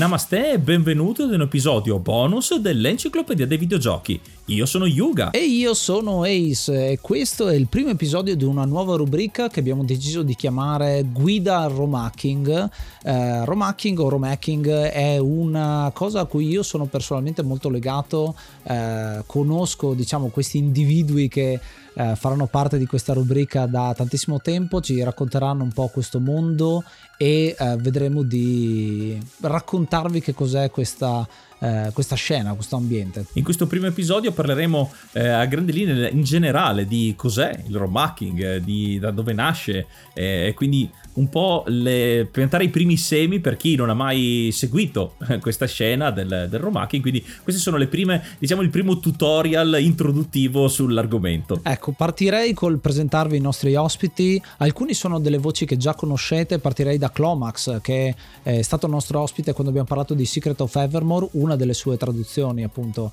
Namaste e benvenuti ad un episodio bonus dell'Enciclopedia dei Videogiochi. Io sono Yuga. E io sono Ace e questo è il primo episodio di una nuova rubrica che abbiamo deciso di chiamare Guida al Romacking. Eh, romacking o Romacking è una cosa a cui io sono personalmente molto legato, eh, conosco diciamo questi individui che eh, faranno parte di questa rubrica da tantissimo tempo, ci racconteranno un po' questo mondo e eh, vedremo di raccontarvi che cos'è questa, eh, questa scena, questo ambiente. In questo primo episodio parleremo eh, a grandi linee in generale di cos'è il romacking, eh, di da dove nasce eh, e quindi un po' le, piantare i primi semi per chi non ha mai seguito questa scena del, del romacking. Quindi queste sono le prime, diciamo il primo tutorial introduttivo sull'argomento. Ecco, partirei col presentarvi i nostri ospiti. Alcuni sono delle voci che già conoscete, partirei da Clomax che è stato nostro ospite quando abbiamo parlato di Secret of Evermore, una delle sue traduzioni appunto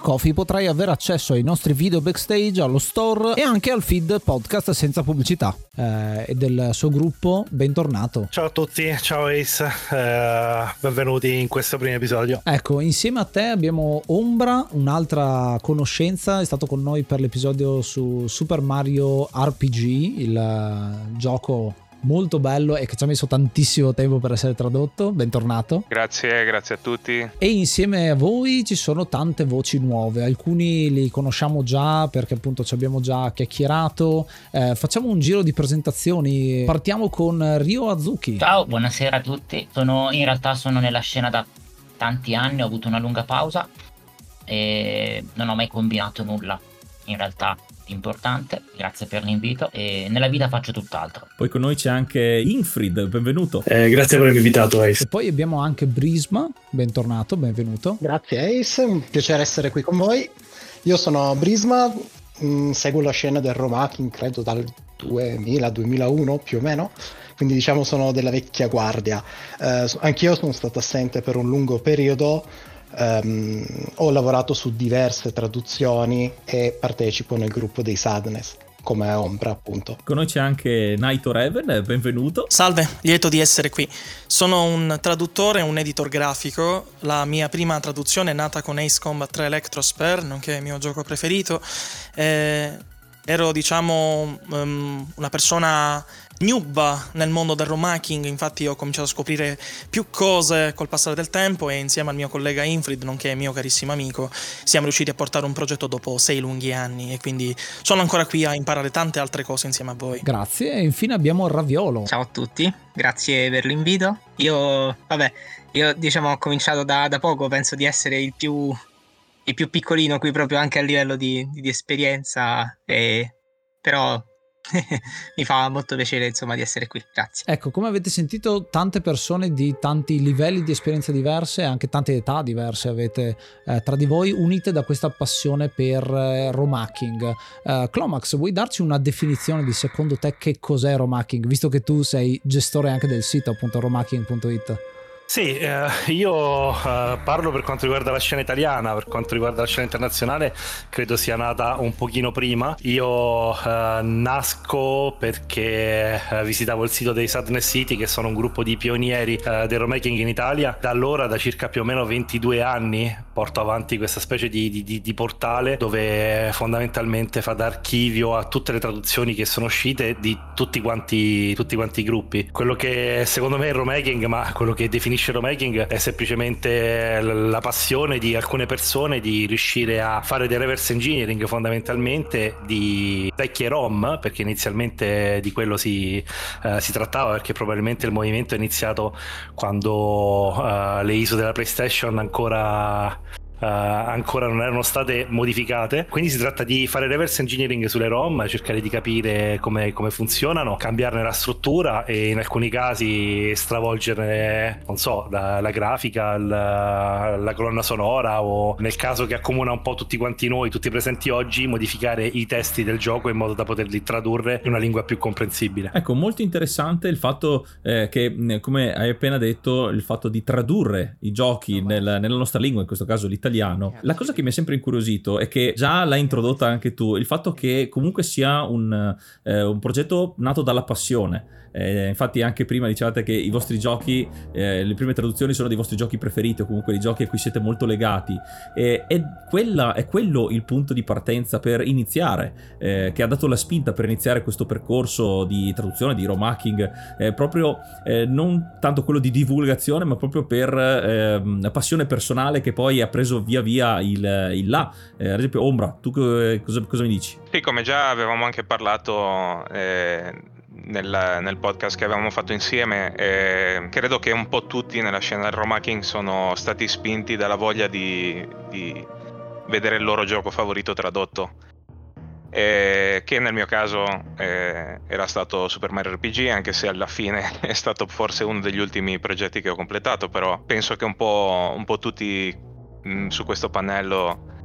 Coffee potrai avere accesso ai nostri video backstage, allo store e anche al feed podcast senza pubblicità. Eh, e del suo gruppo, bentornato. Ciao a tutti, ciao Ace, eh, benvenuti in questo primo episodio. Ecco, insieme a te abbiamo Ombra, un'altra conoscenza, è stato con noi per l'episodio su Super Mario RPG, il gioco molto bello e che ci ha messo tantissimo tempo per essere tradotto. Bentornato. Grazie, grazie a tutti. E insieme a voi ci sono tante voci nuove, alcuni li conosciamo già perché appunto ci abbiamo già chiacchierato. Eh, facciamo un giro di presentazioni. Partiamo con Rio Azuki. Ciao, buonasera a tutti. Sono, in realtà sono nella scena da tanti anni, ho avuto una lunga pausa e non ho mai combinato nulla. In realtà importante, grazie per l'invito e nella vita faccio tutt'altro. Poi con noi c'è anche Infrid, benvenuto. Eh, grazie per avermi invitato Ace. E poi abbiamo anche Brisma, bentornato, benvenuto. Grazie Ace, un piacere essere qui con voi. Io sono Brisma, mh, mm, seguo la scena del Romaking credo dal 2000-2001 più o meno quindi diciamo sono della vecchia guardia. Eh, anch'io sono stato assente per un lungo periodo, Um, ho lavorato su diverse traduzioni e partecipo nel gruppo dei Sadness come Ombra appunto. Con noi c'è anche Naito Raven, benvenuto. Salve, lieto di essere qui. Sono un traduttore e un editor grafico. La mia prima traduzione è nata con Ace Combat 3 Electrosphere, nonché il mio gioco preferito. Eh, ero diciamo um, una persona noob nel mondo del romacking, infatti ho cominciato a scoprire più cose col passare del tempo e insieme al mio collega Infrid, nonché mio carissimo amico, siamo riusciti a portare un progetto dopo sei lunghi anni e quindi sono ancora qui a imparare tante altre cose insieme a voi. Grazie e infine abbiamo Raviolo. Ciao a tutti, grazie per l'invito. Io, vabbè, io diciamo ho cominciato da, da poco, penso di essere il più, il più piccolino qui proprio anche a livello di, di esperienza, e, però mi fa molto piacere insomma di essere qui, grazie. Ecco, come avete sentito, tante persone di tanti livelli di esperienza diverse, anche tante età diverse avete eh, tra di voi, unite da questa passione per eh, romacking. Uh, Clomax, vuoi darci una definizione di secondo te che cos'è romacking, visto che tu sei gestore anche del sito appunto romacking.it? Sì, eh, io eh, parlo per quanto riguarda la scena italiana, per quanto riguarda la scena internazionale credo sia nata un pochino prima. Io eh, nasco perché eh, visitavo il sito dei Sadness City che sono un gruppo di pionieri eh, del romemaking in Italia. Da allora, da circa più o meno 22 anni, porto avanti questa specie di, di, di portale dove fondamentalmente fa da archivio a tutte le traduzioni che sono uscite di tutti quanti, tutti quanti i gruppi. Quello che secondo me è il romemaking, ma quello che definisce shadow è semplicemente la passione di alcune persone di riuscire a fare del reverse engineering fondamentalmente di vecchie ROM perché inizialmente di quello si, uh, si trattava perché probabilmente il movimento è iniziato quando uh, le ISO della PlayStation ancora ancora non erano state modificate. Quindi si tratta di fare reverse engineering sulle ROM, cercare di capire come, come funzionano, cambiarne la struttura e in alcuni casi stravolgere, non so, la, la grafica, la, la, colonna sonora o nel caso che accomuna un po' tutti quanti noi, tutti presenti oggi, modificare i testi del gioco in modo da poterli tradurre in una lingua più comprensibile. Ecco, molto interessante il fatto eh, che, come hai appena detto, il fatto di tradurre i giochi nel, nella nostra lingua, in questo caso l'italiano italiano. La cosa che mi è sempre incuriosito è che già l'hai introdotta anche tu, il fatto che comunque sia un, eh, un progetto nato dalla passione. Eh, infatti anche prima dicevate che i vostri giochi, eh, le prime traduzioni sono dei vostri giochi preferiti o comunque dei giochi a cui siete molto legati. E è, quella, è quello il punto di partenza per iniziare, eh, che ha dato la spinta per iniziare questo percorso di traduzione, di romacking, proprio eh, non tanto quello di divulgazione, ma proprio per ehm, la passione personale che poi ha preso via via il, il là. Eh, ad esempio, Ombra, tu cosa, cosa, mi dici? Sì, come già avevamo anche parlato eh, nel, nel, podcast che avevamo fatto insieme, eh, credo che un po' tutti nella scena del Roma King sono stati spinti dalla voglia di, di vedere il loro gioco favorito tradotto. Eh, che nel mio caso eh, era stato Super Mario RPG, anche se alla fine è stato forse uno degli ultimi progetti che ho completato, però penso che un po', un po tutti mh, mm, su questo pannello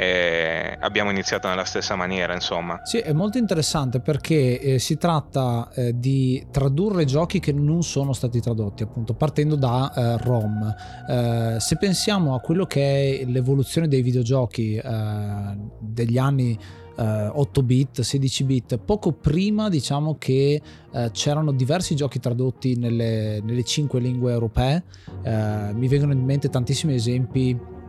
e abbiamo iniziato nella stessa maniera, insomma. Sì, è molto interessante perché eh, si tratta eh, di tradurre giochi che non sono stati tradotti, appunto, partendo da eh, ROM. Eh, se pensiamo a quello che è l'evoluzione dei videogiochi eh, degli anni 8 bit, 16 bit, poco prima diciamo che eh, c'erano diversi giochi tradotti nelle, nelle 5 lingue europee, eh, mi vengono in mente tantissimi esempi eh,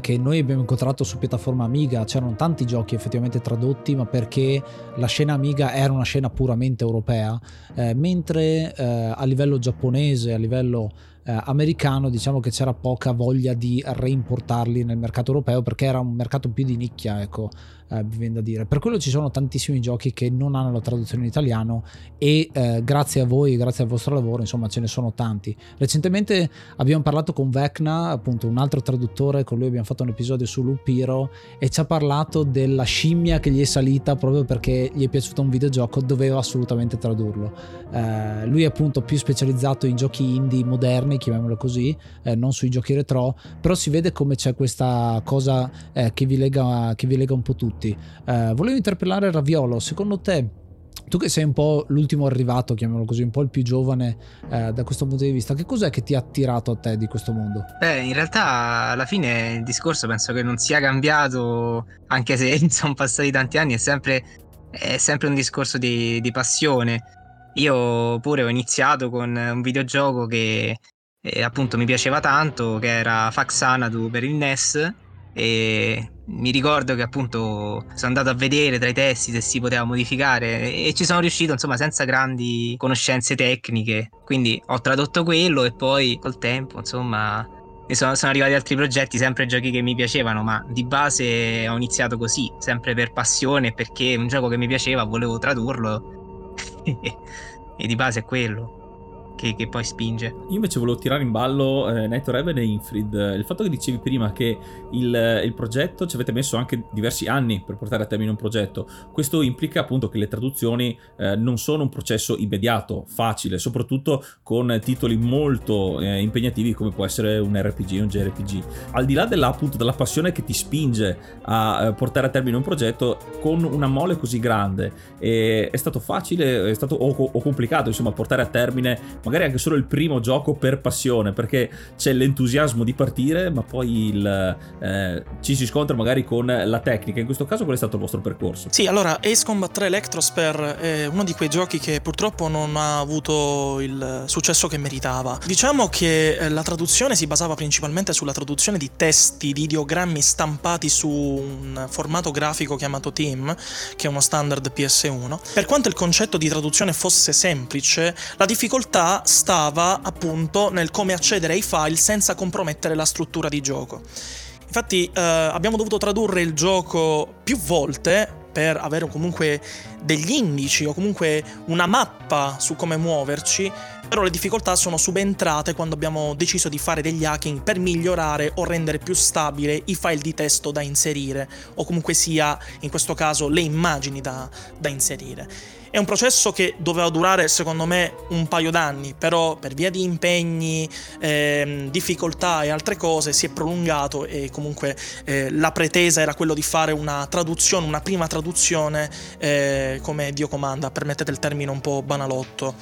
che noi abbiamo incontrato su piattaforma Amiga, c'erano tanti giochi effettivamente tradotti, ma perché la scena Amiga era una scena puramente europea, eh, mentre eh, a livello giapponese, a livello eh, americano, diciamo che c'era poca voglia di reimportarli nel mercato europeo perché era un mercato più di nicchia, ecco eh, viene da dire. Per quello ci sono tantissimi giochi che non hanno la traduzione in italiano e eh, grazie a voi, grazie al vostro lavoro, insomma ce ne sono tanti. Recentemente abbiamo parlato con Vecna, appunto un altro traduttore, con lui abbiamo fatto un episodio su Lupiro e ci ha parlato della scimmia che gli è salita proprio perché gli è piaciuto un videogioco, doveva assolutamente tradurlo. Eh, lui è appunto più specializzato in giochi indie moderni, chiamiamolo così, eh, non sui giochi retro, però si vede come c'è questa cosa eh, che vi, lega, che vi lega un po' tutti tutti. Eh, volevo interpellare Raviolo, secondo te tu che sei un po' l'ultimo arrivato, chiamiamolo così, un po' il più giovane eh, da questo punto di vista, che cos'è che ti ha attirato a te di questo mondo? Beh, in realtà alla fine il discorso penso che non sia cambiato, anche se sono passati tanti anni, è sempre, è sempre un discorso di, di, passione. Io pure ho iniziato con un videogioco che eh, appunto mi piaceva tanto, che era Faxanadu per il NES e mi ricordo che appunto sono andato a vedere tra i testi se si poteva modificare e ci sono riuscito insomma senza grandi conoscenze tecniche. Quindi ho tradotto quello e poi col tempo insomma sono, sono, arrivati altri progetti sempre giochi che mi piacevano ma di base ho iniziato così sempre per passione perché un gioco che mi piaceva volevo tradurlo. E di base è quello che, che, poi spinge. Io invece volevo tirare in ballo eh, Night Raven e Infrid. Il fatto che dicevi prima che il, il, progetto ci avete messo anche diversi anni per portare a termine un progetto, questo implica appunto che le traduzioni eh, non sono un processo immediato, facile, soprattutto con titoli molto eh, impegnativi come può essere un RPG o un JRPG. Al di là della, appunto, della passione che ti spinge a eh, portare a termine un progetto con una mole così grande, è stato facile è stato, o, o complicato insomma portare a termine magari anche solo il primo gioco per passione, perché c'è l'entusiasmo di partire, ma poi il, eh, ci si scontra magari con la tecnica. In questo caso, qual è stato il vostro percorso? Sì, allora Ace Combat 3 Electrosphere è uno di quei giochi che purtroppo non ha avuto il successo che meritava. Diciamo che eh, la traduzione si basava principalmente sulla traduzione di testi, di ideogrammi stampati su un formato grafico chiamato Team, che è uno standard PS1. Per quanto il concetto di traduzione fosse semplice, la difficoltà stava appunto nel come accedere ai file senza compromettere la struttura di gioco. Infatti eh, abbiamo dovuto tradurre il gioco più volte per avere comunque degli indici o comunque una mappa su come muoverci, però le difficoltà sono subentrate quando abbiamo deciso di fare degli hacking per migliorare o rendere più stabile i file di testo da inserire o comunque sia in questo caso le immagini da, da inserire. È un processo che doveva durare secondo me un paio d'anni, però per via di impegni, eh, difficoltà e altre cose si è prolungato e comunque eh, la pretesa era quello di fare una traduzione, una prima traduzione eh, come Dio comanda, permettete il termine un po' banalotto.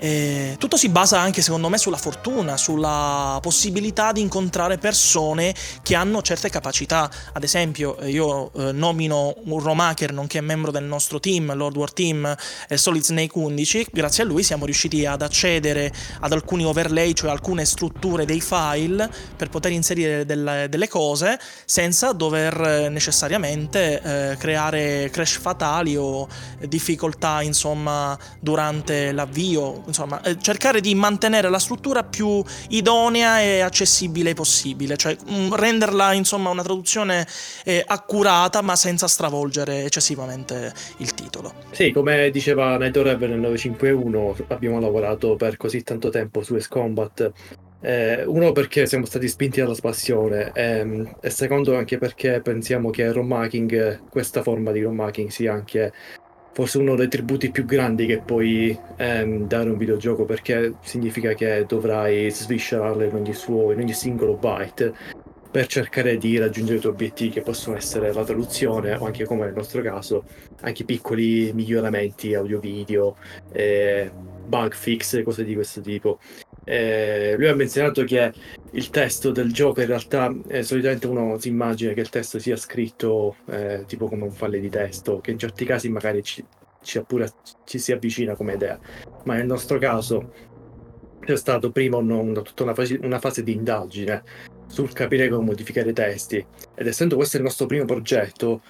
E tutto si basa anche secondo me sulla fortuna, sulla possibilità di incontrare persone che hanno certe capacità. Ad esempio, eh, io eh, nomino un Romaker, nonché membro del nostro team, Lord War Team eh, Solid Snake 11. Grazie a lui siamo riusciti ad accedere ad alcuni overlay, cioè alcune strutture dei file, per poter inserire delle, delle cose senza dover eh, necessariamente eh, creare crash fatali o difficoltà, insomma, durante l'avvio insomma, eh, cercare di mantenere la struttura più idonea e accessibile possibile, cioè mh, mm, renderla insomma una traduzione eh, accurata ma senza stravolgere eccessivamente il titolo. Sì, come diceva Night Reven nel 951 abbiamo lavorato per così tanto tempo su Ace Combat eh, uno perché siamo stati spinti dalla passione ehm, e secondo anche perché pensiamo che il questa forma di romhacking sia anche forse uno dei tributi più grandi che puoi ehm, dare a un videogioco perché significa che dovrai sviscerarlo in ogni, suo, in ogni singolo byte per cercare di raggiungere i tuoi obiettivi che possono essere la traduzione o anche come nel nostro caso anche piccoli miglioramenti audio-video, eh, bug fix, cose di questo tipo. Eh, lui ha menzionato che il testo del gioco in realtà eh, solitamente uno si immagina che il testo sia scritto eh, tipo come un falle di testo, che in certi casi magari ci, ci, pure, ci si avvicina come idea, ma nel nostro caso c'è stato prima una, tutta una fase, una fase di indagine sul capire come modificare i testi. Ed essendo questo il nostro primo progetto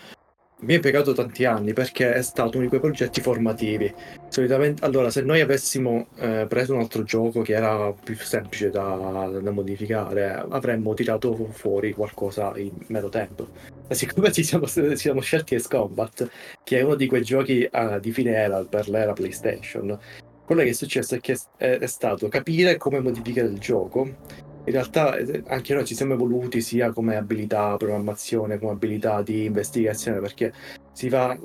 mi ha impiegato tanti anni perché è stato uno di quei progetti formativi. Solitamente, allora, se noi avessimo eh, preso un altro gioco che era più semplice da, da, modificare, avremmo tirato fuori qualcosa in meno tempo. E siccome ci siamo, ci siamo scelti Ace Combat, che è uno di quei giochi uh, di fine era per l'era PlayStation, quello che è successo è che è, è stato capire come modificare il gioco in realtà eh, anche noi ci siamo evoluti sia come abilità programmazione, come abilità di investigazione, perché si va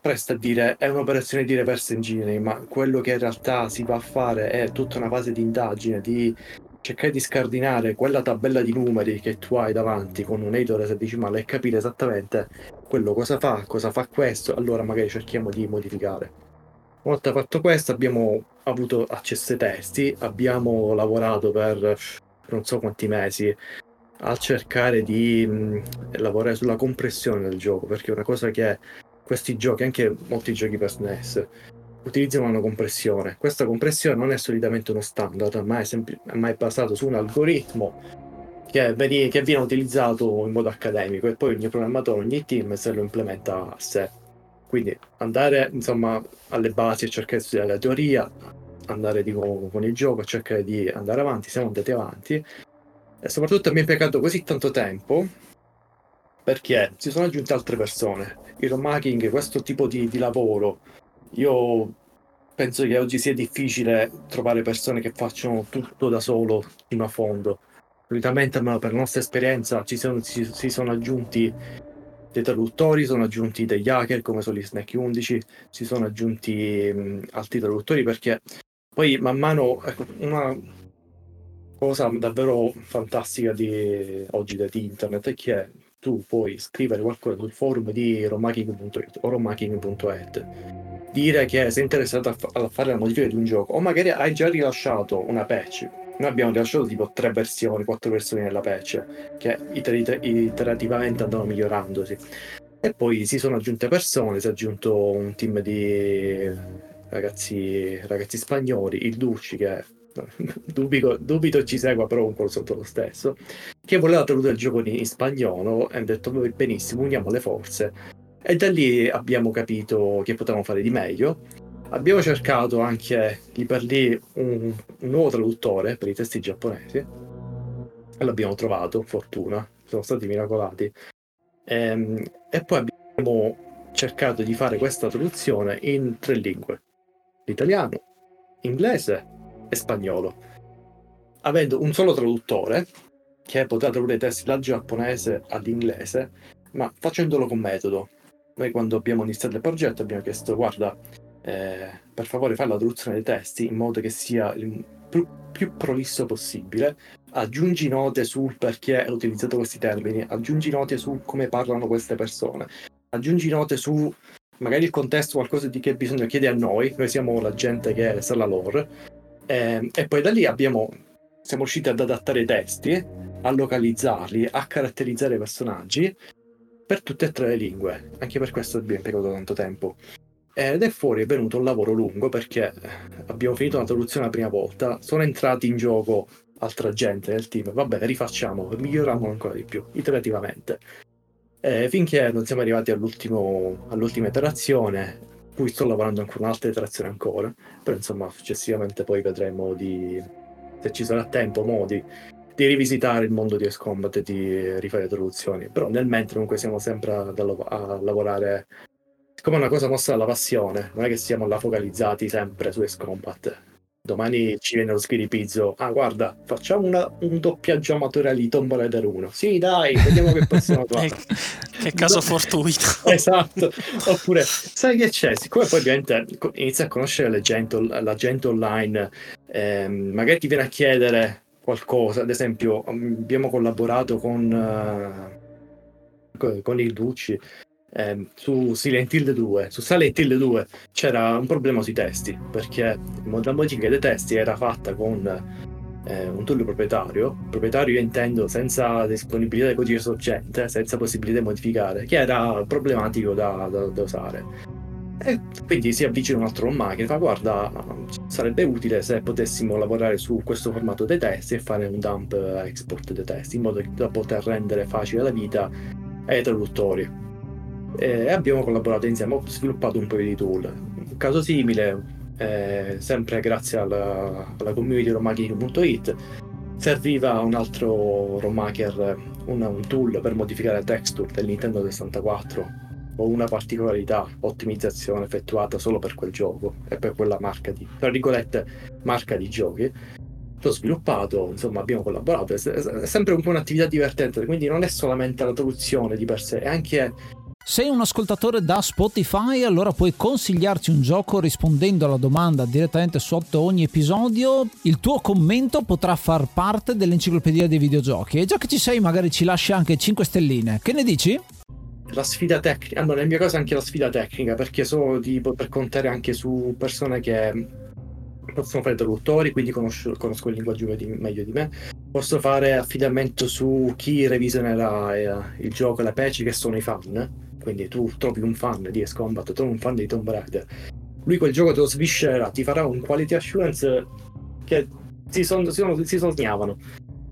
presto a dire è un'operazione di reverse engineering, ma quello che in realtà si va a fare è tutta una fase di indagine, di cercare di scardinare quella tabella di numeri che tu hai davanti con un editor esadesimale e capire esattamente quello cosa fa, cosa fa questo, allora magari cerchiamo di modificare. Una volta fatto questo abbiamo avuto accesso ai testi, abbiamo lavorato per non so quanti mesi a cercare di mh, lavorare sulla compressione del gioco, perché è una cosa che questi giochi, anche molti giochi per SNES, utilizzano una compressione. Questa compressione non è solitamente uno standard, ma è, sempl- ma è basato su un algoritmo che, veni- che, viene utilizzato in modo accademico e poi ogni programmatore, ogni team se lo implementa a sé. Quindi andare insomma alle basi e cercare di studiare la teoria, andare di nuovo con il gioco, cercare di andare avanti, siamo andati avanti. E soprattutto mi è piegato così tanto tempo perché si sono aggiunte altre persone. Il romhacking, questo tipo di, di lavoro, io penso che oggi sia difficile trovare persone che facciano tutto da solo fino a fondo. Solitamente, almeno per la nostra esperienza, ci sono, si, si sono aggiunti dei traduttori, sono aggiunti degli hacker come sono gli Snack 11, si sono aggiunti mh, altri traduttori perché poi man mano ecco, una cosa davvero fantastica di oggi di internet è che tu puoi scrivere qualcosa sul forum di romhacking.it o romhacking.it dire che sei interessato a, fa- a fare la modifica di un gioco o magari hai già rilasciato una patch. Noi abbiamo rilasciato tipo tre versioni, quattro versioni della patch che iter- iterativamente andavano migliorandosi. E poi si sono aggiunte persone, si è aggiunto un team di ragazzi, ragazzi spagnoli, il Ducci che dubito, dubito ci segua però un po' sotto lo stesso che voleva tradurre il gioco in spagnolo e ha detto benissimo uniamo le forze. E da lì abbiamo capito che potevamo fare di meglio. Abbiamo cercato anche lì per lì un, un nuovo traduttore per i testi giapponesi. E l'abbiamo trovato fortuna siamo stati miracolati. E, ehm, e poi abbiamo cercato di fare questa traduzione in tre lingue l'italiano inglese e spagnolo, avendo un solo traduttore che poteva tradurre i testi dal giapponese all'inglese, ma facendolo con metodo. Noi quando abbiamo iniziato il progetto abbiamo chiesto guarda, eh, per favore fai la traduzione dei testi in modo che sia il più, più prolisso possibile, aggiungi note sul perché hai utilizzato questi termini, aggiungi note su come parlano queste persone, aggiungi note su magari il contesto, qualcosa di che bisogna chiedere a noi, noi siamo la gente che sa la lore, eh, e poi da lì abbiamo, siamo riusciti ad adattare i testi, a localizzarli, a caratterizzare i personaggi per tutte e tre le lingue. Anche per questo abbiamo impiegato tanto tempo. Ed è fuori è venuto un lavoro lungo perché abbiamo finito la traduzione la prima volta, sono entrati in gioco altra gente nel team, vabbè rifacciamo, miglioriamo ancora di più, iterativamente. E finché non siamo arrivati all'ultima iterazione, cui sto lavorando ancora un'altra iterazione ancora, però insomma successivamente poi vedremo di, se ci sarà tempo, modi di rivisitare il mondo di X-Combat e di rifare traduzioni, però nel mentre comunque siamo sempre a, a lavorare come una cosa nostra dalla passione, non è che siamo là focalizzati sempre su X-Combat, domani ci viene lo schiripizzo. Ah, guarda, facciamo una, un doppiaggio amatoriale di Tomb Raider 1. Sì, dai, vediamo che possiamo fare. che caso fortuito. esatto. Oppure, sai che c'è? Siccome poi ovviamente inizi a conoscere la gente, la gente online, ehm, magari ti viene a chiedere qualcosa. Ad esempio, abbiamo collaborato con, uh, con il Ducci eh, su Silent Hill 2, su Silent Hill 2 c'era un problema sui testi, perché la modifica dei testi era fatta con eh, un tool proprietario, proprietario io intendo senza disponibilità del codice sorgente, senza possibilità di modificare, che era problematico da, da, da usare. E quindi si avvicina un altro macchina e fa guarda sarebbe utile se potessimo lavorare su questo formato dei testi e fare un dump export dei testi in modo da poter rendere facile la vita ai traduttori e abbiamo collaborato insieme, ho sviluppato un paio di tool. Un caso simile, eh, sempre grazie alla, alla community romhacking.it, serviva un altro romhacker, un, tool per modificare texture del Nintendo 64 o una particolarità, ottimizzazione effettuata solo per quel gioco e per quella marca di, tra virgolette, marca di giochi. L'ho sviluppato, insomma abbiamo collaborato, è sempre un po' un'attività divertente, quindi non è solamente la traduzione di per sé, è anche sei un ascoltatore da Spotify, allora puoi consigliarci un gioco rispondendo alla domanda direttamente sotto ogni episodio. Il tuo commento potrà far parte dell'enciclopedia dei videogiochi. E già che ci sei, magari ci lasci anche 5 stelline. Che ne dici? La sfida tecnica, allora nel mio caso anche la sfida tecnica, perché sono tipo per contare anche su persone che possono fare traduttori, quindi conosco, conosco il linguaggio meglio di me. Posso fare affidamento su chi revisionerà eh, il gioco e la patch, che sono i fan quindi tu trovi un fan di Ace Combat, trovi un fan di Tomb Raider, lui quel gioco te lo sviscererà, ti farà un quality assurance che si, son, si, son, si sognavano.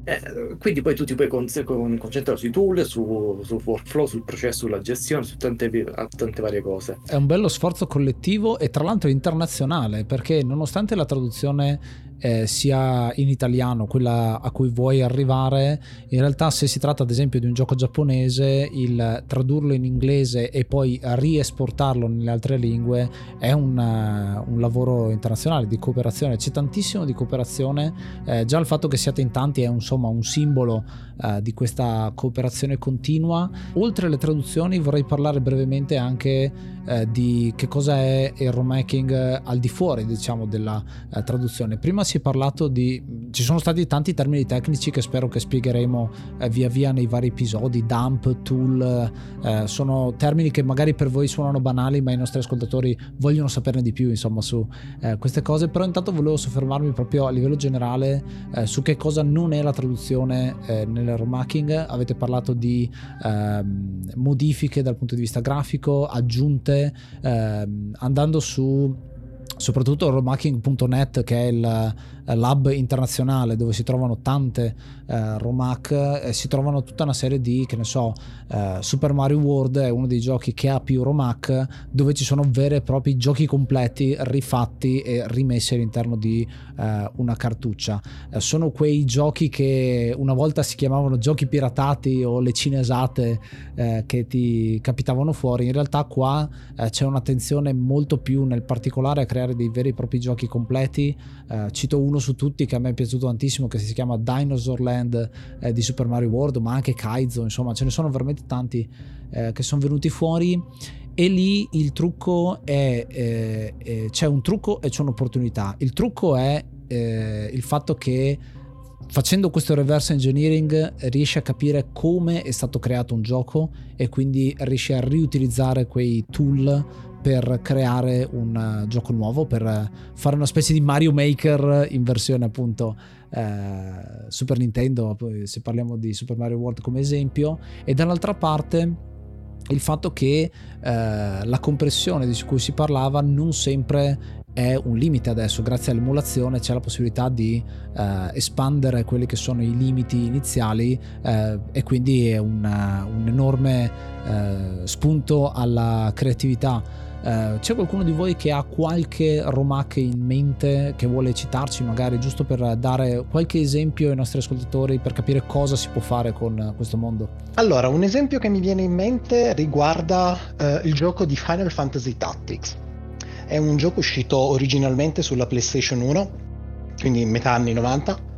Eh, quindi poi tu ti puoi con, con, concentrare sui tool, su, sul workflow, sul processo, sulla gestione, su tante, tante, varie cose. È un bello sforzo collettivo e tra l'altro internazionale perché nonostante la traduzione eh, sia in italiano quella a cui vuoi arrivare, in realtà se si tratta ad esempio di un gioco giapponese, il tradurlo in inglese e poi riesportarlo nelle altre lingue è un, uh, un lavoro internazionale di cooperazione, c'è tantissimo di cooperazione, eh, già il fatto che siate in tanti è insomma un simbolo uh, di questa cooperazione continua. Oltre alle traduzioni vorrei parlare brevemente anche uh, di che cosa è il romacking al di fuori diciamo della traduzione. Prima si è parlato di... ci sono stati tanti termini tecnici che spero che spiegheremo via via nei vari episodi, dump, tool, sono termini che magari per voi suonano banali ma i nostri ascoltatori vogliono saperne di più insomma su queste cose, però intanto volevo soffermarmi proprio a livello generale su che cosa non è la traduzione eh, nel romacking avete parlato di ehm, modifiche dal punto di vista grafico, aggiunte, ehm, andando su soprattutto romacking.net che è il eh, lab internazionale dove si trovano tante eh, Romac si trovano tutta una serie di, che ne so, eh, Super Mario World è uno dei giochi che ha più Romac dove ci sono veri e propri giochi completi rifatti e rimessi all'interno di eh, una cartuccia. Eh, sono quei giochi che una volta si chiamavano giochi piratati o le cinesate eh, che ti capitavano fuori, in realtà qua c'è un'attenzione molto più nel particolare a creare dei veri e propri giochi completi. cito uno uno su tutti che a me è piaciuto tantissimo che si chiama Dinosaur Land eh, di Super Mario World ma anche Kaizo insomma ce ne sono veramente tanti eh, che sono venuti fuori e lì il trucco è eh, eh c'è un trucco e c'è un'opportunità il trucco è eh, il fatto che facendo questo reverse engineering riesci a capire come è stato creato un gioco e quindi riesci a riutilizzare quei tool per creare un uh, gioco nuovo, per fare una specie di Mario Maker in versione appunto eh, Super Nintendo, se parliamo di Super Mario World come esempio, e dall'altra parte il fatto che eh, la compressione di cui si parlava non sempre è un limite adesso, grazie all'emulazione c'è la possibilità di eh, espandere quelli che sono i limiti iniziali eh, e quindi è una, un enorme eh, spunto alla creatività eh, c'è qualcuno di voi che ha qualche romac in mente che vuole citarci magari giusto per dare qualche esempio ai nostri ascoltatori per capire cosa si può fare con questo mondo? Allora, un esempio che mi viene in mente riguarda uh, il gioco di Final Fantasy Tactics. È un gioco uscito originalmente sulla PlayStation 1, quindi in metà anni 90.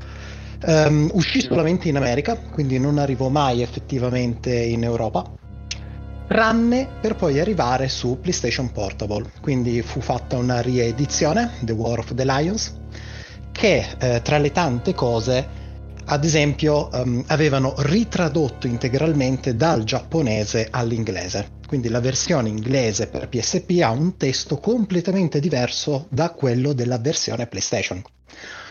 Um, ehm, uscì solamente in America, quindi non arrivò mai effettivamente in Europa tranne per poi arrivare su PlayStation Portable. Quindi fu fatta una riedizione, The War of the Lions, che eh, tra le tante cose, ad esempio, um, avevano ritradotto integralmente dal giapponese all'inglese. Quindi la versione inglese per PSP ha un testo completamente diverso da quello della versione PlayStation.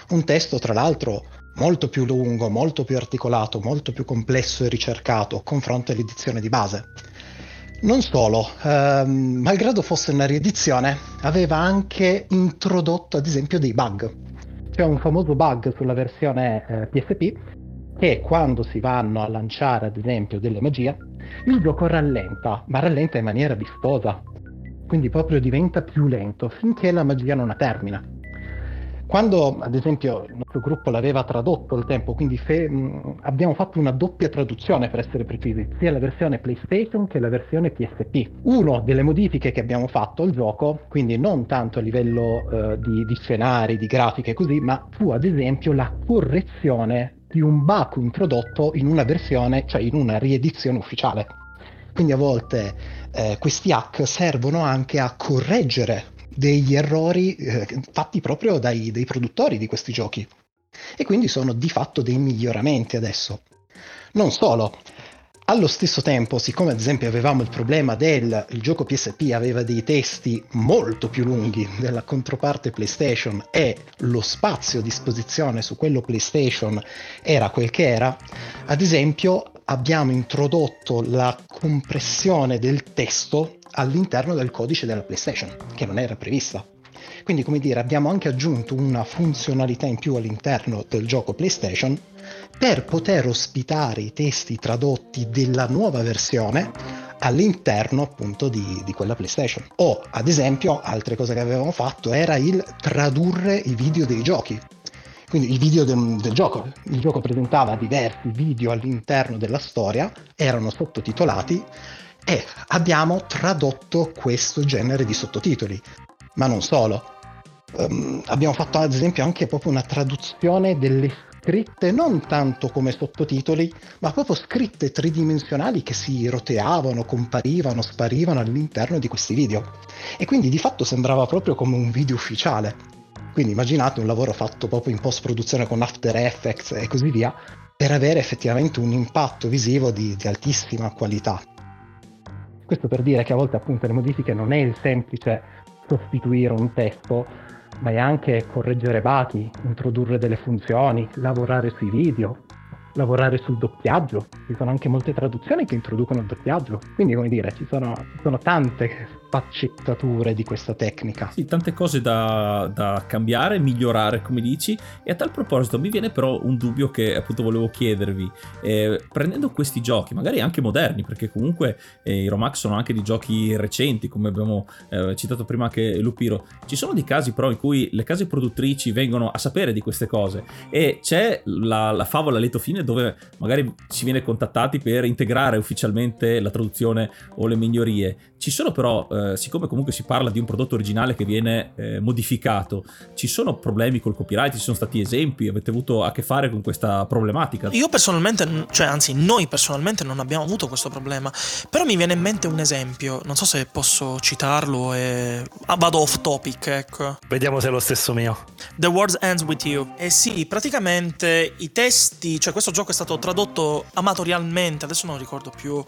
Un testo, tra l'altro, molto più lungo, molto più articolato, molto più complesso e ricercato confronto all'edizione di base. Non solo, ehm, malgrado fosse una riedizione, aveva anche introdotto ad esempio dei bug. C'è un famoso bug sulla versione eh, PSP che quando si vanno a lanciare ad esempio delle magie, il gioco rallenta, ma rallenta in maniera vistosa. Quindi proprio diventa più lento finché la magia non termina. Quando ad esempio il nostro gruppo l'aveva tradotto al tempo, quindi fe- mh, abbiamo fatto una doppia traduzione per essere precisi, sia la versione PlayStation che la versione PSP. Una delle modifiche che abbiamo fatto al gioco, quindi non tanto a livello uh, di, di scenari, di grafiche e così, ma fu ad esempio la correzione di un bug introdotto in una versione, cioè in una riedizione ufficiale. Quindi a volte eh, questi hack servono anche a correggere degli errori eh, fatti proprio dai, dai produttori di questi giochi. E quindi sono di fatto dei miglioramenti adesso. Non solo, allo stesso tempo, siccome ad esempio avevamo il problema del il gioco PSP aveva dei testi molto più lunghi della controparte PlayStation e lo spazio a disposizione su quello PlayStation era quel che era, ad esempio abbiamo introdotto la compressione del testo all'interno del codice della PlayStation, che non era prevista. Quindi, come dire, abbiamo anche aggiunto una funzionalità in più all'interno del gioco PlayStation per poter ospitare i testi tradotti della nuova versione all'interno appunto di, di, quella PlayStation. O ad esempio, altre cose che avevamo fatto era il tradurre i video dei giochi. quindi i video del, del, gioco. Il gioco presentava diversi video all'interno della storia, erano sottotitolati e abbiamo tradotto questo genere di sottotitoli. Ma non solo. Um, abbiamo fatto ad esempio anche proprio una traduzione delle scritte non tanto come sottotitoli, ma proprio scritte tridimensionali che si roteavano, comparivano, sparivano all'interno di questi video. E quindi di fatto sembrava proprio come un video ufficiale. Quindi immaginate un lavoro fatto proprio in post produzione con After Effects e così via, per avere effettivamente un impatto visivo di, di altissima qualità. Questo per dire che a volte appunto le modifiche non è il semplice sostituire un testo, ma è anche correggere buggy, introdurre delle funzioni, lavorare sui video, lavorare sul doppiaggio. Ci sono anche molte traduzioni che introducono il doppiaggio. Quindi, come dire, ci sono, ci sono tante sfaccettature di questa tecnica. Sì, tante cose da, da, cambiare, migliorare, come dici. E a tal proposito, mi viene però un dubbio che appunto volevo chiedervi. Eh, prendendo questi giochi, magari anche moderni, perché comunque eh, i Romax sono anche di giochi recenti, come abbiamo eh, citato prima anche Lupiro. Ci sono dei casi però in cui le case produttrici vengono a sapere di queste cose e c'è la, la favola a lieto fine dove magari si viene contattati per integrare ufficialmente la traduzione o le migliorie. Ci sono però, eh, siccome comunque si parla di un prodotto originale che viene eh, modificato, ci sono problemi col copyright, ci sono stati esempi, avete avuto a che fare con questa problematica? Io personalmente, cioè anzi noi personalmente non abbiamo avuto questo problema, però mi viene in mente un esempio, non so se posso citarlo e ah, vado off topic, ecco. Vediamo se è lo stesso mio. The World Ends With You. Eh sì, praticamente i testi, cioè questo gioco è stato tradotto amatorialmente, adesso non ricordo più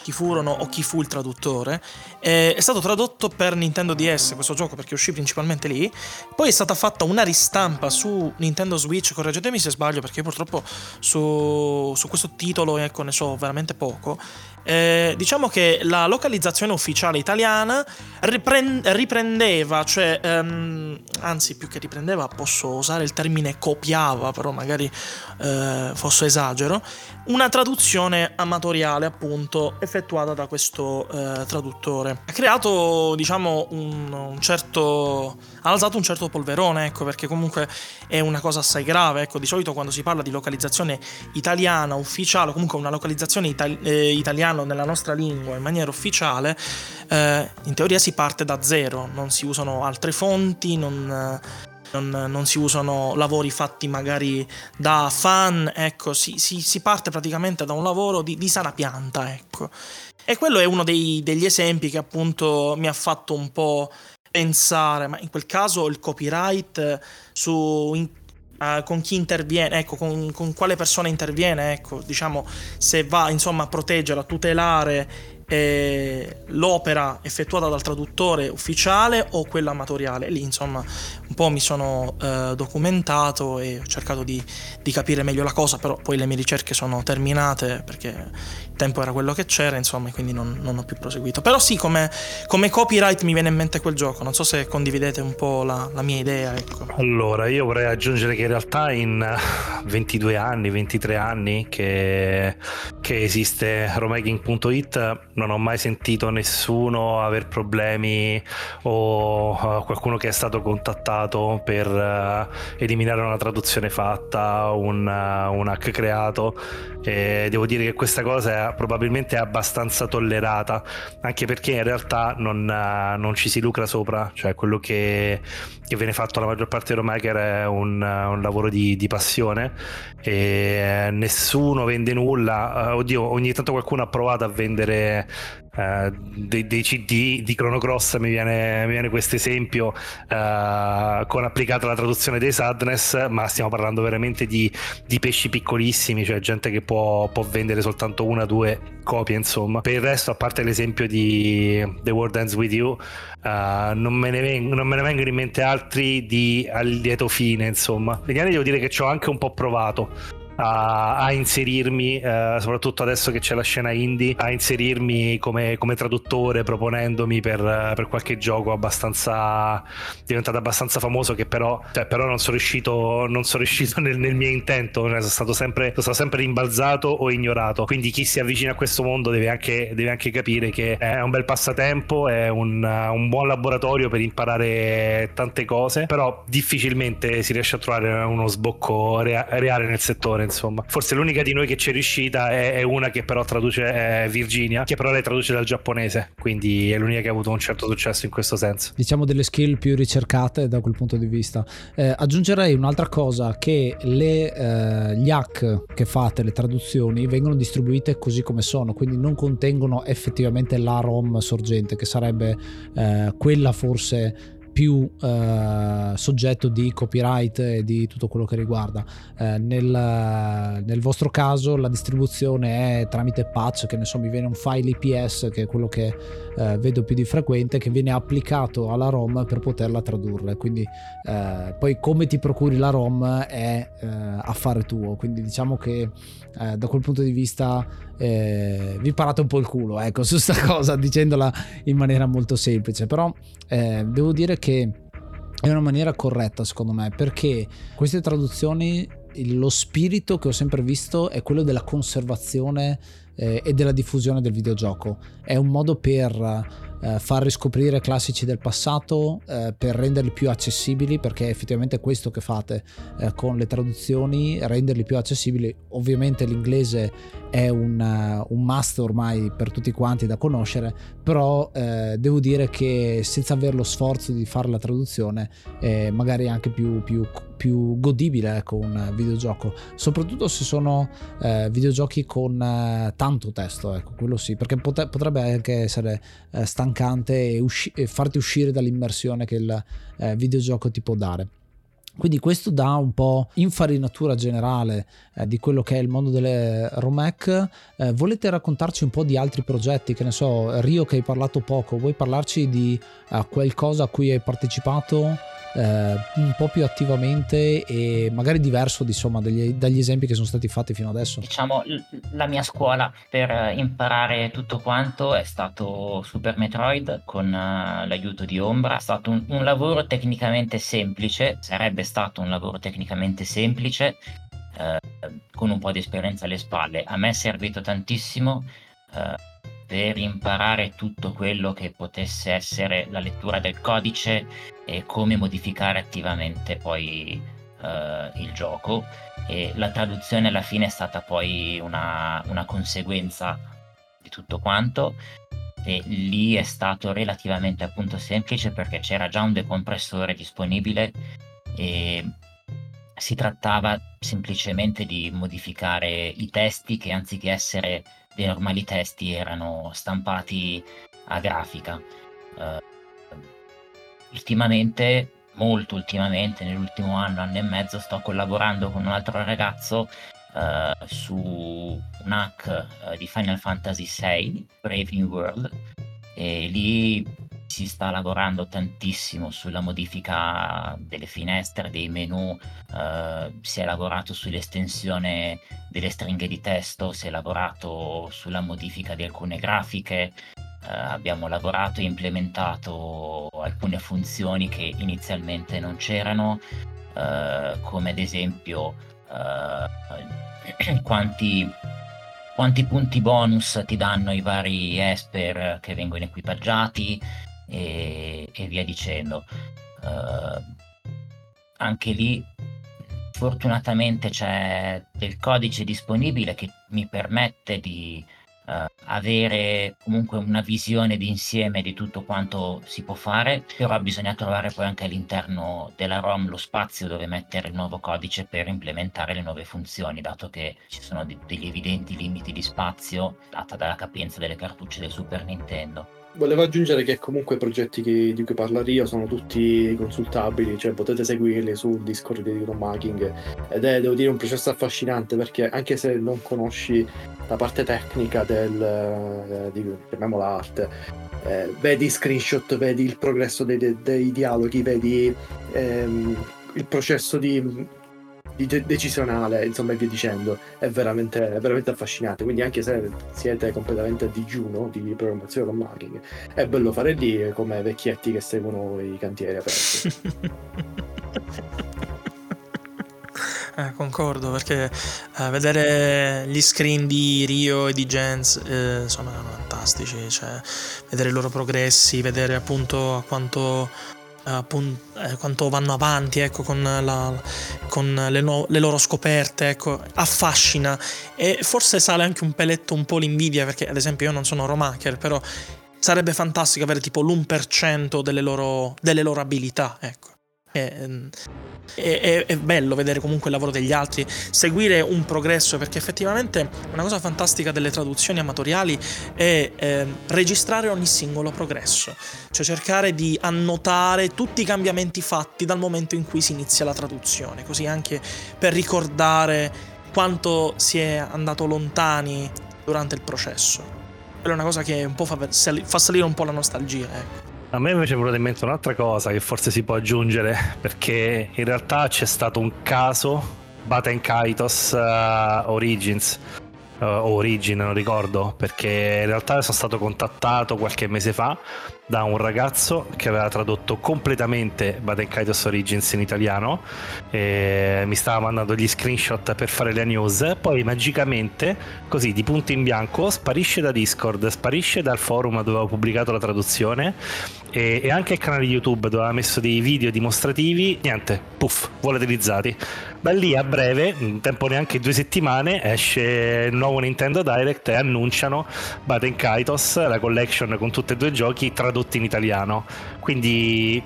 chi furono o chi fu il traduttore. Eh, è stato tradotto per Nintendo DS questo gioco perché uscì principalmente lì. Poi è stata fatta una ristampa su Nintendo Switch, correggetemi se sbaglio perché purtroppo su, su questo titolo ecco, ne so veramente poco. Eh, diciamo che la localizzazione ufficiale italiana ripren- riprendeva, cioè, um, anzi più che riprendeva, posso usare il termine copiava, però magari eh, fosse esagero, una traduzione amatoriale appunto effettuata da questo eh, traduttore. Ha creato, diciamo, un, un, certo... ha alzato un certo polverone, ecco, perché comunque è una cosa assai grave, ecco, di solito quando si parla di localizzazione italiana ufficiale, comunque una localizzazione itali- eh, italiana nella nostra lingua in maniera ufficiale, eh, in teoria si parte da zero, non si usano altre fonti, non, non, non si usano lavori fatti magari da fan, ecco, si, si, si parte praticamente da un lavoro di, di sana pianta, ecco. E quello è uno dei, degli esempi che appunto mi ha fatto un po' pensare, ma in quel caso il copyright su... In, uh, con chi interviene, ecco, con, con, quale persona interviene, ecco, diciamo, se va insomma a proteggere, a tutelare eh, l'opera effettuata dal traduttore ufficiale o quella amatoriale. Lì insomma un po' mi sono eh, documentato e ho cercato di, di, capire meglio la cosa, però poi le mie ricerche sono terminate perché il tempo era quello che c'era, insomma, e quindi non, non ho più proseguito. Però sì, come, come, copyright mi viene in mente quel gioco, non so se condividete un po' la, la mia idea. Ecco. Allora, io vorrei aggiungere che in realtà in 22 anni, 23 anni che, che esiste romaking.it non ho mai sentito nessuno aver problemi o uh, qualcuno che è stato contattato per uh, eliminare una traduzione fatta, un, uh, un hack creato. E devo dire che questa cosa è probabilmente abbastanza tollerata, anche perché in realtà non, non ci si lucra sopra, cioè quello che, che viene fatto la maggior parte dei romaker è un, un lavoro di, di, passione e nessuno vende nulla. oddio, ogni tanto qualcuno ha provato a vendere Uh, dei, dei, CD di Chrono Cross mi viene, viene questo esempio uh, con applicata la traduzione dei Sadness ma stiamo parlando veramente di, di pesci piccolissimi cioè gente che può, può, vendere soltanto una o due copie insomma. Per il resto a parte l'esempio di The World Ends With You uh, non, me veng- non, me ne vengono in mente altri di a lieto fine insomma. Negli anni devo dire che ci ho anche un po' provato a, a inserirmi, eh, soprattutto adesso che c'è la scena indie, a inserirmi come, come traduttore proponendomi per, per, qualche gioco abbastanza diventato abbastanza famoso che però, cioè, però non sono riuscito, non sono riuscito nel, nel mio intento, cioè, sono, stato sempre, sono stato sempre rimbalzato o ignorato. Quindi chi si avvicina a questo mondo deve anche, deve anche capire che è un bel passatempo, è un, un buon laboratorio per imparare tante cose, però difficilmente si riesce a trovare uno sbocco rea- reale nel settore insomma. Forse l'unica di noi che ci è riuscita è, è una che però traduce Virginia, che però lei traduce dal giapponese, quindi è l'unica che ha avuto un certo successo in questo senso. Diciamo delle skill più ricercate da quel punto di vista. Eh, aggiungerei un'altra cosa, che le, eh, gli hack che fate, le traduzioni, vengono distribuite così come sono, quindi non contengono effettivamente la ROM sorgente, che sarebbe eh, quella forse più eh, soggetto di copyright e di tutto quello che riguarda. Eh, nel, nel, vostro caso la distribuzione è tramite patch, che ne so, mi viene un file IPS che è quello che eh, vedo più di frequente, che viene applicato alla ROM per poterla tradurre. Quindi eh, poi come ti procuri la ROM è eh, affare tuo. Quindi diciamo che eh, da quel punto di vista vi parate un po' il culo, ecco, su sta cosa, dicendola in maniera molto semplice. Però devo dire che è una maniera corretta secondo me perché queste traduzioni lo spirito che ho sempre visto è quello della conservazione eh, e della diffusione del videogioco. È un modo per eh, far riscoprire classici del passato, eh, per renderli più accessibili, perché è effettivamente questo che fate eh, con le traduzioni, renderli più accessibili. Ovviamente l'inglese è un, uh, un must ormai per tutti quanti da conoscere, però eh, devo dire che senza avere lo sforzo di fare la traduzione è magari anche più, più, più godibile ecco, un videogioco, soprattutto se sono eh, videogiochi con eh, tanto testo, ecco, quello sì, perché pot- potrebbe anche essere eh, stancante e, usci- e, farti uscire dall'immersione che il eh, videogioco ti può dare. Quindi questo dà un po' infarinatura generale eh, di quello che è il mondo delle Romec. Eh, volete raccontarci un po' di altri progetti? Che ne so, Rio che hai parlato poco, vuoi parlarci di uh, qualcosa a cui hai partecipato? Eh, un po' più attivamente e magari diverso insomma, degli, dagli esempi che sono stati fatti fino adesso? Diciamo, la mia scuola per imparare tutto quanto è stato Super Metroid con uh, l'aiuto di Ombra. È stato un, un lavoro tecnicamente semplice, sarebbe stato un lavoro tecnicamente semplice, eh, con un po' di esperienza alle spalle. A me è servito tantissimo. Eh, per imparare tutto quello che potesse essere la lettura del codice e come modificare attivamente poi uh, il gioco e la traduzione alla fine è stata poi una, una conseguenza di tutto quanto e lì è stato relativamente appunto semplice perché c'era già un decompressore disponibile e si trattava semplicemente di modificare i testi che anziché essere dei normali testi erano stampati a grafica. Uh, ultimamente, molto ultimamente, nell'ultimo anno, anno e mezzo, sto collaborando con un altro ragazzo uh, su un hack uh, di Final Fantasy VI, Brave New World, e lì si sta lavorando tantissimo sulla modifica delle finestre, dei menu, eh, si è lavorato sull'estensione delle stringhe di testo, si è lavorato sulla modifica di alcune grafiche, eh, abbiamo lavorato e implementato alcune funzioni che inizialmente non c'erano, eh, come ad esempio eh, quanti quanti punti bonus ti danno i vari Esper che vengono equipaggiati, e, e via dicendo. Uh, anche lì fortunatamente c'è del codice disponibile che mi permette di uh, avere comunque una visione d'insieme di tutto quanto si può fare, però bisogna trovare poi anche all'interno della ROM lo spazio dove mettere il nuovo codice per implementare le nuove funzioni, dato che ci sono de- degli evidenti limiti di spazio data dalla capienza delle cartucce del Super Nintendo. Volevo aggiungere che comunque i progetti che, di cui parlo io sono tutti consultabili, cioè potete seguirli sul Discord di Romhacking ed è, devo dire, un processo affascinante perché anche se non conosci la parte tecnica del, eh, di, chiamiamola arte, eh, vedi screenshot, vedi il progresso dei, dei, dei dialoghi, vedi ehm, il processo di decisionale, insomma, e via dicendo. È veramente, è veramente affascinante. Quindi, anche se siete completamente a digiuno di programmazione con marketing, è bello fare lì come vecchietti che seguono i cantieri aperti. Eh, concordo perché eh, vedere gli screen di Rio e di Jens eh, sono fantastici, cioè, vedere i loro progressi, vedere appunto quanto, appunto, eh, quanto vanno avanti ecco, con, la, con le, no, le, loro scoperte, ecco, affascina e forse sale anche un peletto un po' l'invidia perché ad esempio io non sono romaker, però sarebbe fantastico avere tipo l'1% delle loro, delle loro abilità, ecco. È, è, è, bello vedere comunque il lavoro degli altri, seguire un progresso, perché effettivamente una cosa fantastica delle traduzioni amatoriali è eh, registrare ogni singolo progresso, cioè cercare di annotare tutti i cambiamenti fatti dal momento in cui si inizia la traduzione, così anche per ricordare quanto si è andato lontani durante il processo. Quella è una cosa che un po' fa, fa salire un po' la nostalgia. Ecco. A me invece è venuta in mente un'altra cosa che forse si può aggiungere, perché in realtà c'è stato un caso, Baten Kaitos uh, Origins, uh, Origin, non ricordo, perché in realtà sono stato contattato qualche mese fa da un ragazzo che aveva tradotto completamente Baden Kaitos Origins in italiano mi stava mandando gli screenshot per fare le news poi magicamente così di punto in bianco sparisce da Discord sparisce dal forum dove avevo pubblicato la traduzione e, e anche il canale YouTube dove aveva messo dei video dimostrativi niente, puff, volatilizzati da lì a breve, in tempo neanche due settimane, esce il nuovo Nintendo Direct e annunciano Baden Kaitos, la collection con tutti e due i giochi tradotti tradotti in italiano. Quindi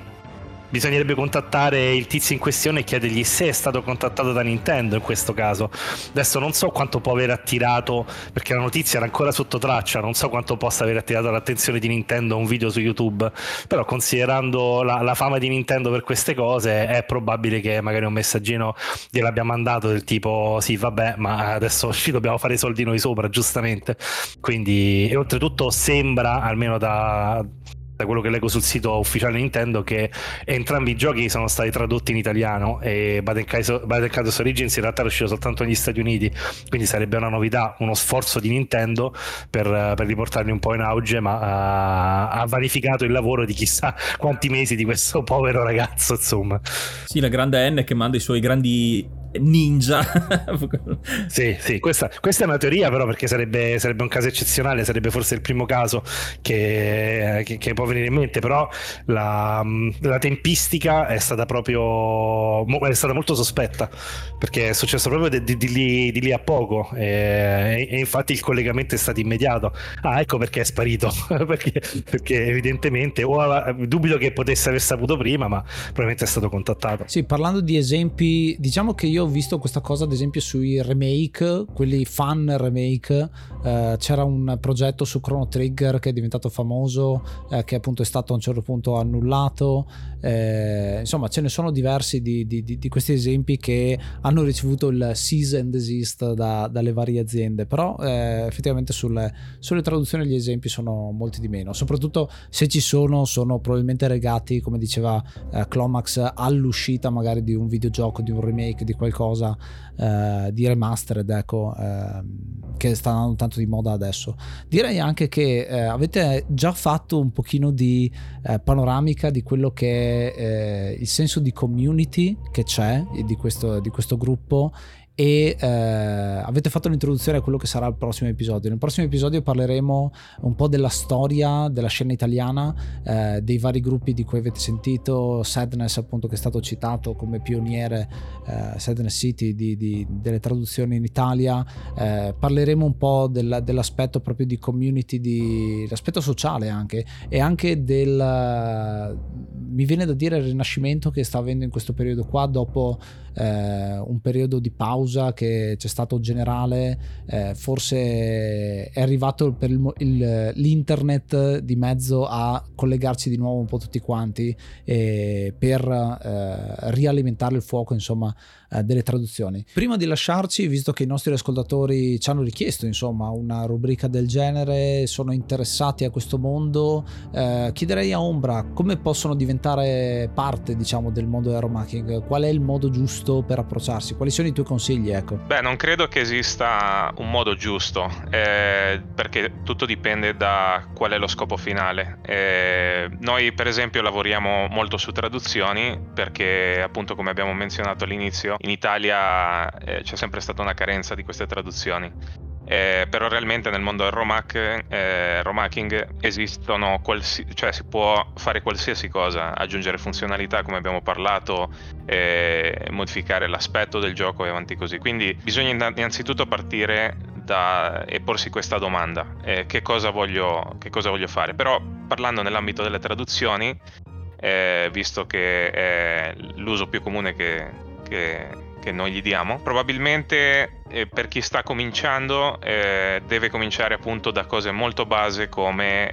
bisognerebbe contattare il tizio in questione e chiedergli se è stato contattato da Nintendo in questo caso. Adesso non so quanto può aver attirato, perché la notizia era ancora sotto traccia, non so quanto possa aver attirato l'attenzione di Nintendo un video su YouTube, però considerando la, la fama di Nintendo per queste cose è probabile che magari un messaggino gliel'abbia mandato del tipo sì vabbè ma adesso ci dobbiamo fare i soldi noi sopra giustamente. Quindi e oltretutto sembra almeno da da quello che leggo sul sito ufficiale Nintendo che entrambi i giochi sono stati tradotti in italiano e Baden Kaitos Origins in realtà è uscito soltanto negli Stati Uniti quindi sarebbe una novità, uno sforzo di Nintendo per, per riportarli un po' in auge ma uh, ha vanificato il lavoro di chissà quanti mesi di questo povero ragazzo insomma. Sì la grande N che manda i suoi grandi ninja. sì, sì, questa, questa, è una teoria però perché sarebbe, sarebbe, un caso eccezionale, sarebbe forse il primo caso che, che, che può venire in mente, però la, la, tempistica è stata proprio è stata molto sospetta perché è successo proprio di, di, di, lì, di lì, a poco e, e, infatti il collegamento è stato immediato. Ah, ecco perché è sparito, perché, perché evidentemente o dubito che potesse aver saputo prima, ma probabilmente è stato contattato. Sì, parlando di esempi, diciamo che io ho visto questa cosa ad esempio sui remake, quelli fan remake, eh, c'era un progetto su Chrono Trigger che è diventato famoso, eh, che appunto è stato a un certo punto annullato, eh, insomma ce ne sono diversi di, di, di, questi esempi che hanno ricevuto il cease and desist da, dalle varie aziende, però eh, effettivamente sulle, sulle traduzioni gli esempi sono molti di meno, soprattutto se ci sono sono probabilmente legati, come diceva eh, Clomax, all'uscita magari di un videogioco, di un remake, di qualcosa eh, di remastered, ecco, eh, che sta andando tanto di moda adesso. Direi anche che eh, avete già fatto un pochino di panoramica di quello che è eh, il senso di community che c'è di questo, di questo gruppo e eh, avete fatto l'introduzione a quello che sarà il prossimo episodio. Nel prossimo episodio parleremo un po' della storia della scena italiana, eh, dei vari gruppi di cui avete sentito, Sadness appunto che è stato citato come pioniere, eh, Sadness City di, di, delle traduzioni in Italia, eh, parleremo un po' del, dell'aspetto proprio di community, di, l'aspetto sociale anche e anche del, mi viene da dire, il rinascimento che sta avendo in questo periodo qua dopo eh, un periodo di pausa che c'è stato generale, eh, forse è arrivato il, il, l'internet di mezzo a collegarci di nuovo un po' tutti quanti eh, per rialimentare il fuoco insomma eh, delle traduzioni. Prima di lasciarci, visto che i nostri ascoltatori ci hanno richiesto insomma una rubrica del genere, sono interessati a questo mondo, eh, chiederei a Ombra come possono diventare parte diciamo del mondo aeromarketing, qual è il modo giusto giusto per approcciarsi? Quali sono i tuoi consigli? Ecco? Beh, non credo che esista un modo giusto, eh, perché tutto dipende da qual è lo scopo finale. Eh, noi, per esempio, lavoriamo molto su traduzioni perché, appunto, come abbiamo menzionato all'inizio, in Italia eh, c'è sempre stata una carenza di queste traduzioni. Eh, però realmente nel mondo del Romac, eh, Romacking esistono, qualsi- cioè si può fare qualsiasi cosa, aggiungere funzionalità come abbiamo parlato, eh, modificare l'aspetto del gioco e avanti così. Quindi bisogna innanzitutto partire da, e porsi questa domanda, eh, che cosa, voglio, che, cosa voglio, fare? Però parlando nell'ambito delle traduzioni, eh, visto che è l'uso più comune che, che che noi gli diamo. Probabilmente eh, per chi sta cominciando eh, deve cominciare appunto da cose molto base come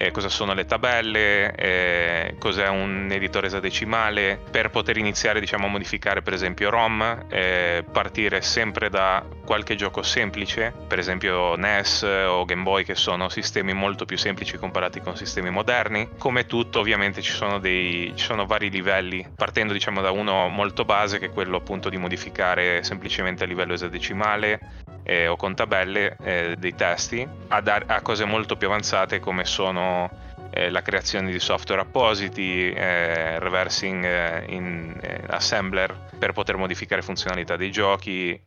eh, cosa sono le tabelle, eh, cos'è un editore esadecimale, per poter iniziare diciamo, a modificare per esempio ROM, eh, partire sempre da qualche gioco semplice, per esempio NES o Game Boy che sono sistemi molto più semplici comparati con sistemi moderni. Come tutto ovviamente ci sono, dei, ci sono vari livelli, partendo diciamo da uno molto base che è quello appunto di modificare semplicemente a livello esadecimale, eh, o con tabelle eh, dei testi a, dar- a, cose molto più avanzate come sono eh, la creazione di software appositi, eh, reversing eh, in eh, assembler per poter modificare funzionalità dei giochi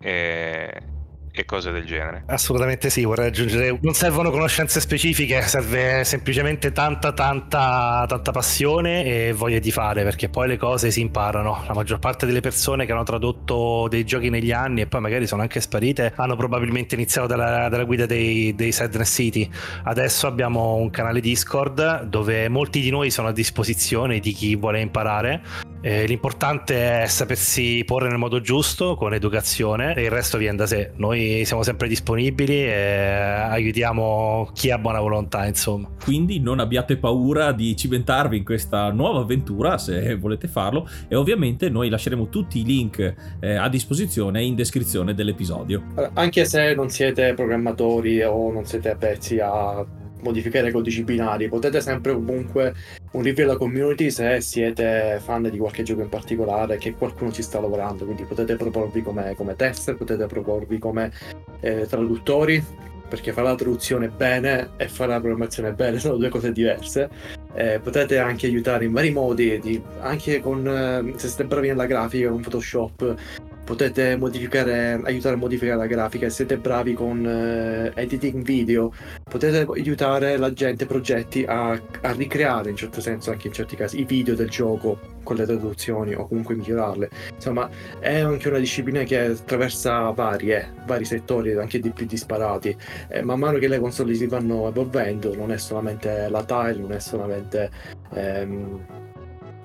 e cose del genere. Assolutamente sì, vorrei aggiungere, non servono conoscenze specifiche, serve semplicemente tanta tanta tanta passione e voglia di fare, perché poi le cose si imparano. La maggior parte delle persone che hanno tradotto dei giochi negli anni e poi magari sono anche sparite, hanno probabilmente iniziato dalla, dalla guida dei, dei Sadness City. Adesso abbiamo un canale Discord dove molti di noi sono a disposizione di chi vuole imparare. Eh, l'importante è sapersi porre nel modo giusto, con educazione, e il resto viene da sé. Noi siamo sempre disponibili e aiutiamo chi ha buona volontà, insomma. Quindi non abbiate paura di cimentarvi in questa nuova avventura se volete farlo e ovviamente noi lasceremo tutti i link eh, a disposizione in descrizione dell'episodio. Anche se non siete programmatori o non siete avvezzi a modificare i codici binari, potete sempre comunque unirvi alla community se siete fan di qualche gioco in particolare che qualcuno ci sta lavorando, quindi potete proporvi come, come tester, potete proporvi come eh, traduttori, perché fare la traduzione bene e fare la programmazione bene sono due cose diverse. Eh, potete anche aiutare in vari modi, di, anche con, eh, se siete bravi nella grafica, con Photoshop, potete aiutare a modificare la grafica, se siete bravi con eh, editing video, potete aiutare la gente, progetti a, a, ricreare in certo senso, anche in certi casi, i video del gioco con le traduzioni o comunque migliorarle. Insomma, è anche una disciplina che attraversa varie, vari settori, anche di più disparati. E man mano che le console si vanno evolvendo, non è solamente la tile, non è solamente... Ehm,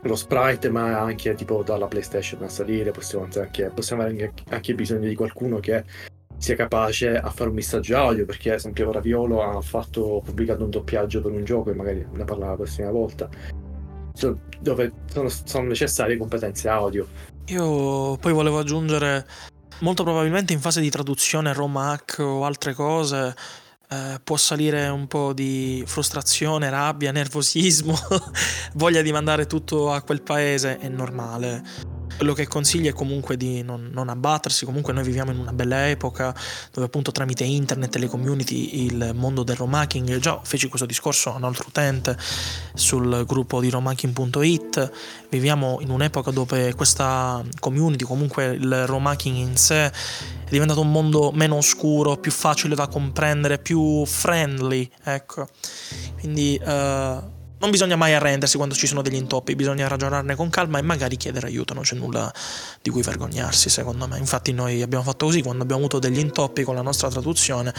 lo sprite, ma anche tipo dalla PlayStation a salire. Possiamo anche, possiamo avere anche, bisogno di qualcuno che sia capace a fare un messaggio audio. Perché, ad esempio, Raviolo ha fatto pubblicato un doppiaggio per un gioco, e magari ne parlerà la prossima volta. Dove sono, sono necessarie competenze audio. Io poi volevo aggiungere, molto probabilmente in fase di traduzione Romac o altre cose eh, può salire un po' di frustrazione, rabbia, nervosismo, voglia di mandare tutto a quel paese, è normale. Quello che consiglio è comunque di non, non, abbattersi, comunque noi viviamo in una bella epoca dove appunto tramite internet e le community il mondo del romacking, già feci questo discorso a un altro utente sul gruppo di romacking.it, viviamo in un'epoca dove questa community, comunque il romacking in sé è diventato un mondo meno oscuro, più facile da comprendere, più friendly, ecco. Quindi uh, non bisogna mai arrendersi quando ci sono degli intoppi, bisogna ragionarne con calma e magari chiedere aiuto, non c'è nulla di cui vergognarsi secondo me. Infatti noi abbiamo fatto così, quando abbiamo avuto degli intoppi con la nostra traduzione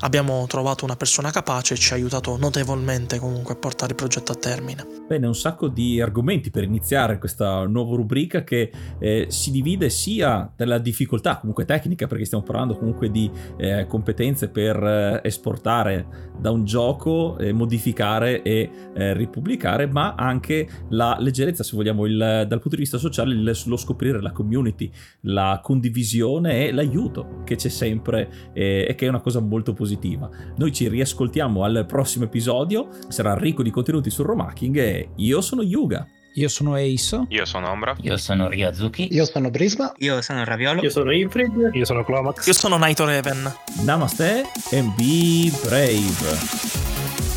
abbiamo trovato una persona capace e ci ha aiutato notevolmente comunque a portare il progetto a termine. Bene, un sacco di argomenti per iniziare questa nuova rubrica che eh, si divide sia dalla difficoltà comunque tecnica, perché stiamo parlando comunque di eh, competenze per eh, esportare da un gioco, modificare e eh, ripubblicare, ma anche la leggerezza, se vogliamo, il, dal punto di vista sociale, il, lo scoprire la community, la condivisione e l'aiuto che c'è sempre eh, e che è una cosa molto positiva. Noi ci riascoltiamo al prossimo episodio, sarà ricco di contenuti sul Romacking e io sono Yuga. Io sono Ace. Io sono Ombra. Io sono Ryazuki. Io sono Prisma. Io sono Raviolo. Io sono Infrid. Io sono Clomax. Io sono Naito Raven. Namaste and be brave.